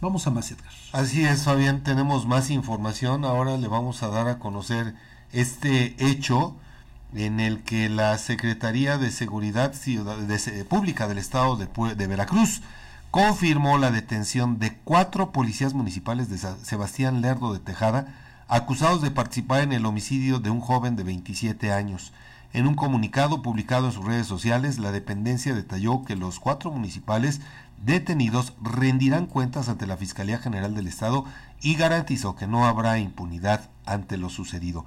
Vamos a más, Edgar. Así es, Fabián, tenemos más información. Ahora le vamos a dar a conocer este hecho en el que la Secretaría de Seguridad Pública del Estado de, de Veracruz confirmó la detención de cuatro policías municipales de Sebastián Lerdo de Tejada, acusados de participar en el homicidio de un joven de 27 años. En un comunicado publicado en sus redes sociales, la dependencia detalló que los cuatro municipales detenidos rendirán cuentas ante la Fiscalía General del Estado y garantizó que no habrá impunidad ante lo sucedido.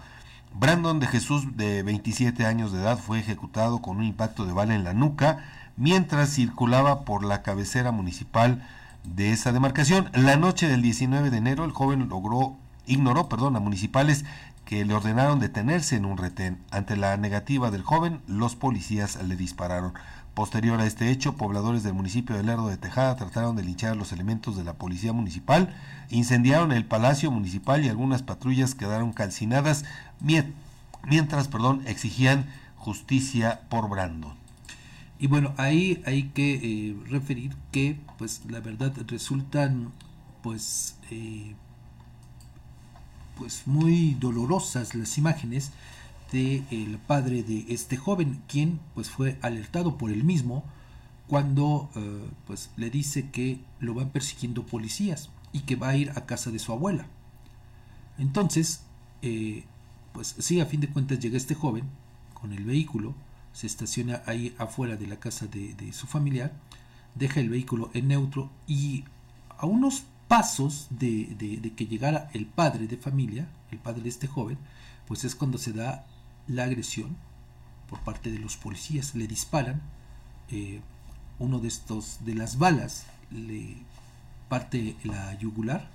Brandon de Jesús, de 27 años de edad, fue ejecutado con un impacto de bala en la nuca mientras circulaba por la cabecera municipal de esa demarcación. La noche del 19 de enero el joven logró ignoró, perdón, a municipales que le ordenaron detenerse en un retén. Ante la negativa del joven, los policías le dispararon. Posterior a este hecho, pobladores del municipio de Lerdo de Tejada trataron de linchar los elementos de la policía municipal, incendiaron el palacio municipal y algunas patrullas quedaron calcinadas mientras perdón, exigían justicia por Brandon. Y bueno, ahí hay que eh, referir que, pues, la verdad resultan, pues, eh, pues muy dolorosas las imágenes de el padre de este joven, quien, pues, fue alertado por él mismo cuando, eh, pues, le dice que lo van persiguiendo policías y que va a ir a casa de su abuela. Entonces, pues sí, a fin de cuentas llega este joven con el vehículo se estaciona ahí afuera de la casa de, su familiar, deja el vehículo en neutro y a unos pasos de, que llegara el padre de familia, el padre de este joven, pues es cuando se da la agresión por parte de los policías. Le disparan, eh, uno de estos, de las balas, le parte la yugular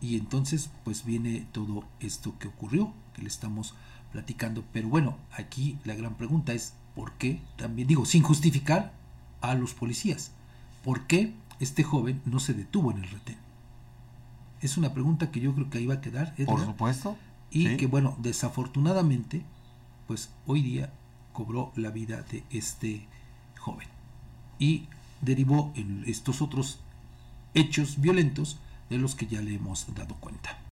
y entonces pues viene todo esto que ocurrió, que le estamos platicando. Pero bueno, aquí la gran pregunta es, ¿por qué? También digo, sin justificar a los policías, ¿por qué este joven no se detuvo en el retén? Es una pregunta que yo creo que ahí va a quedar. Por supuesto. Y que bueno, desafortunadamente, pues hoy día cobró la vida de este joven. Y derivó en estos otros hechos violentos de los que ya le hemos dado cuenta.